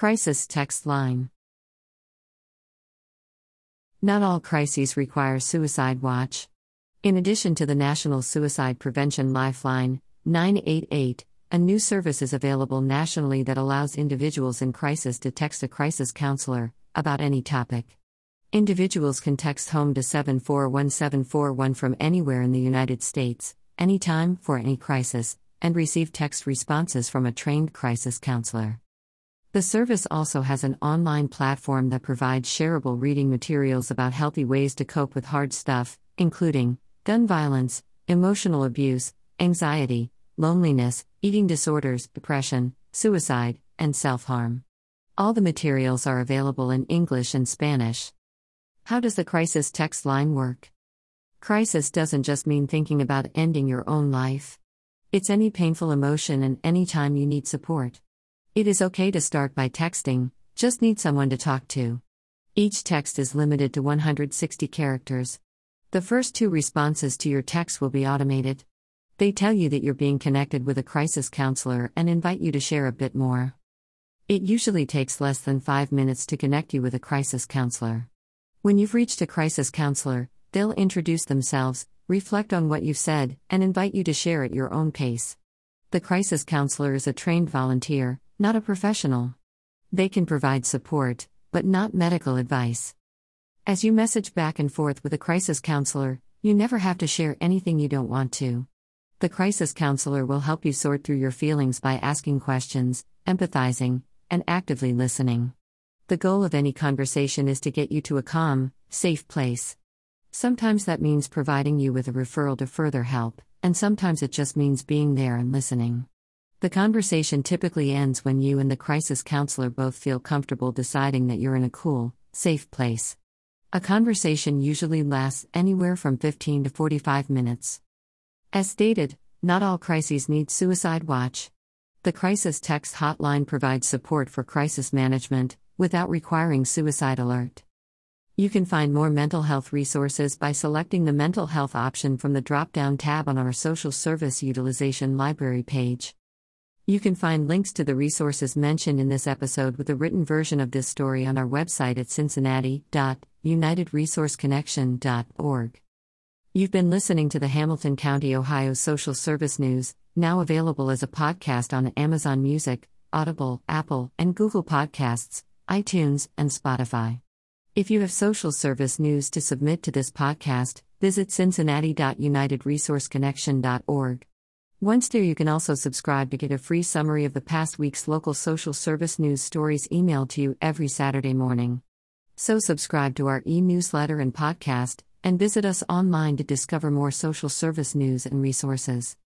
Crisis Text Line Not all crises require Suicide Watch. In addition to the National Suicide Prevention Lifeline, 988, a new service is available nationally that allows individuals in crisis to text a crisis counselor about any topic. Individuals can text home to 741741 from anywhere in the United States, anytime, for any crisis, and receive text responses from a trained crisis counselor. The service also has an online platform that provides shareable reading materials about healthy ways to cope with hard stuff, including gun violence, emotional abuse, anxiety, loneliness, eating disorders, depression, suicide, and self harm. All the materials are available in English and Spanish. How does the crisis text line work? Crisis doesn't just mean thinking about ending your own life. It's any painful emotion and any time you need support. It is okay to start by texting, just need someone to talk to. Each text is limited to 160 characters. The first two responses to your text will be automated. They tell you that you're being connected with a crisis counselor and invite you to share a bit more. It usually takes less than five minutes to connect you with a crisis counselor. When you've reached a crisis counselor, they'll introduce themselves, reflect on what you've said, and invite you to share at your own pace. The crisis counselor is a trained volunteer, not a professional. They can provide support, but not medical advice. As you message back and forth with a crisis counselor, you never have to share anything you don't want to. The crisis counselor will help you sort through your feelings by asking questions, empathizing, and actively listening. The goal of any conversation is to get you to a calm, safe place. Sometimes that means providing you with a referral to further help, and sometimes it just means being there and listening. The conversation typically ends when you and the crisis counselor both feel comfortable deciding that you're in a cool, safe place. A conversation usually lasts anywhere from 15 to 45 minutes. As stated, not all crises need suicide watch. The Crisis Text Hotline provides support for crisis management without requiring suicide alert. You can find more mental health resources by selecting the mental health option from the drop down tab on our social service utilization library page. You can find links to the resources mentioned in this episode with a written version of this story on our website at cincinnati.unitedresourceconnection.org. You've been listening to the Hamilton County, Ohio Social Service News, now available as a podcast on Amazon Music, Audible, Apple, and Google Podcasts, iTunes, and Spotify. If you have social service news to submit to this podcast, visit cincinnati.unitedresourceconnection.org. Once there, you can also subscribe to get a free summary of the past week's local social service news stories emailed to you every Saturday morning. So, subscribe to our e newsletter and podcast, and visit us online to discover more social service news and resources.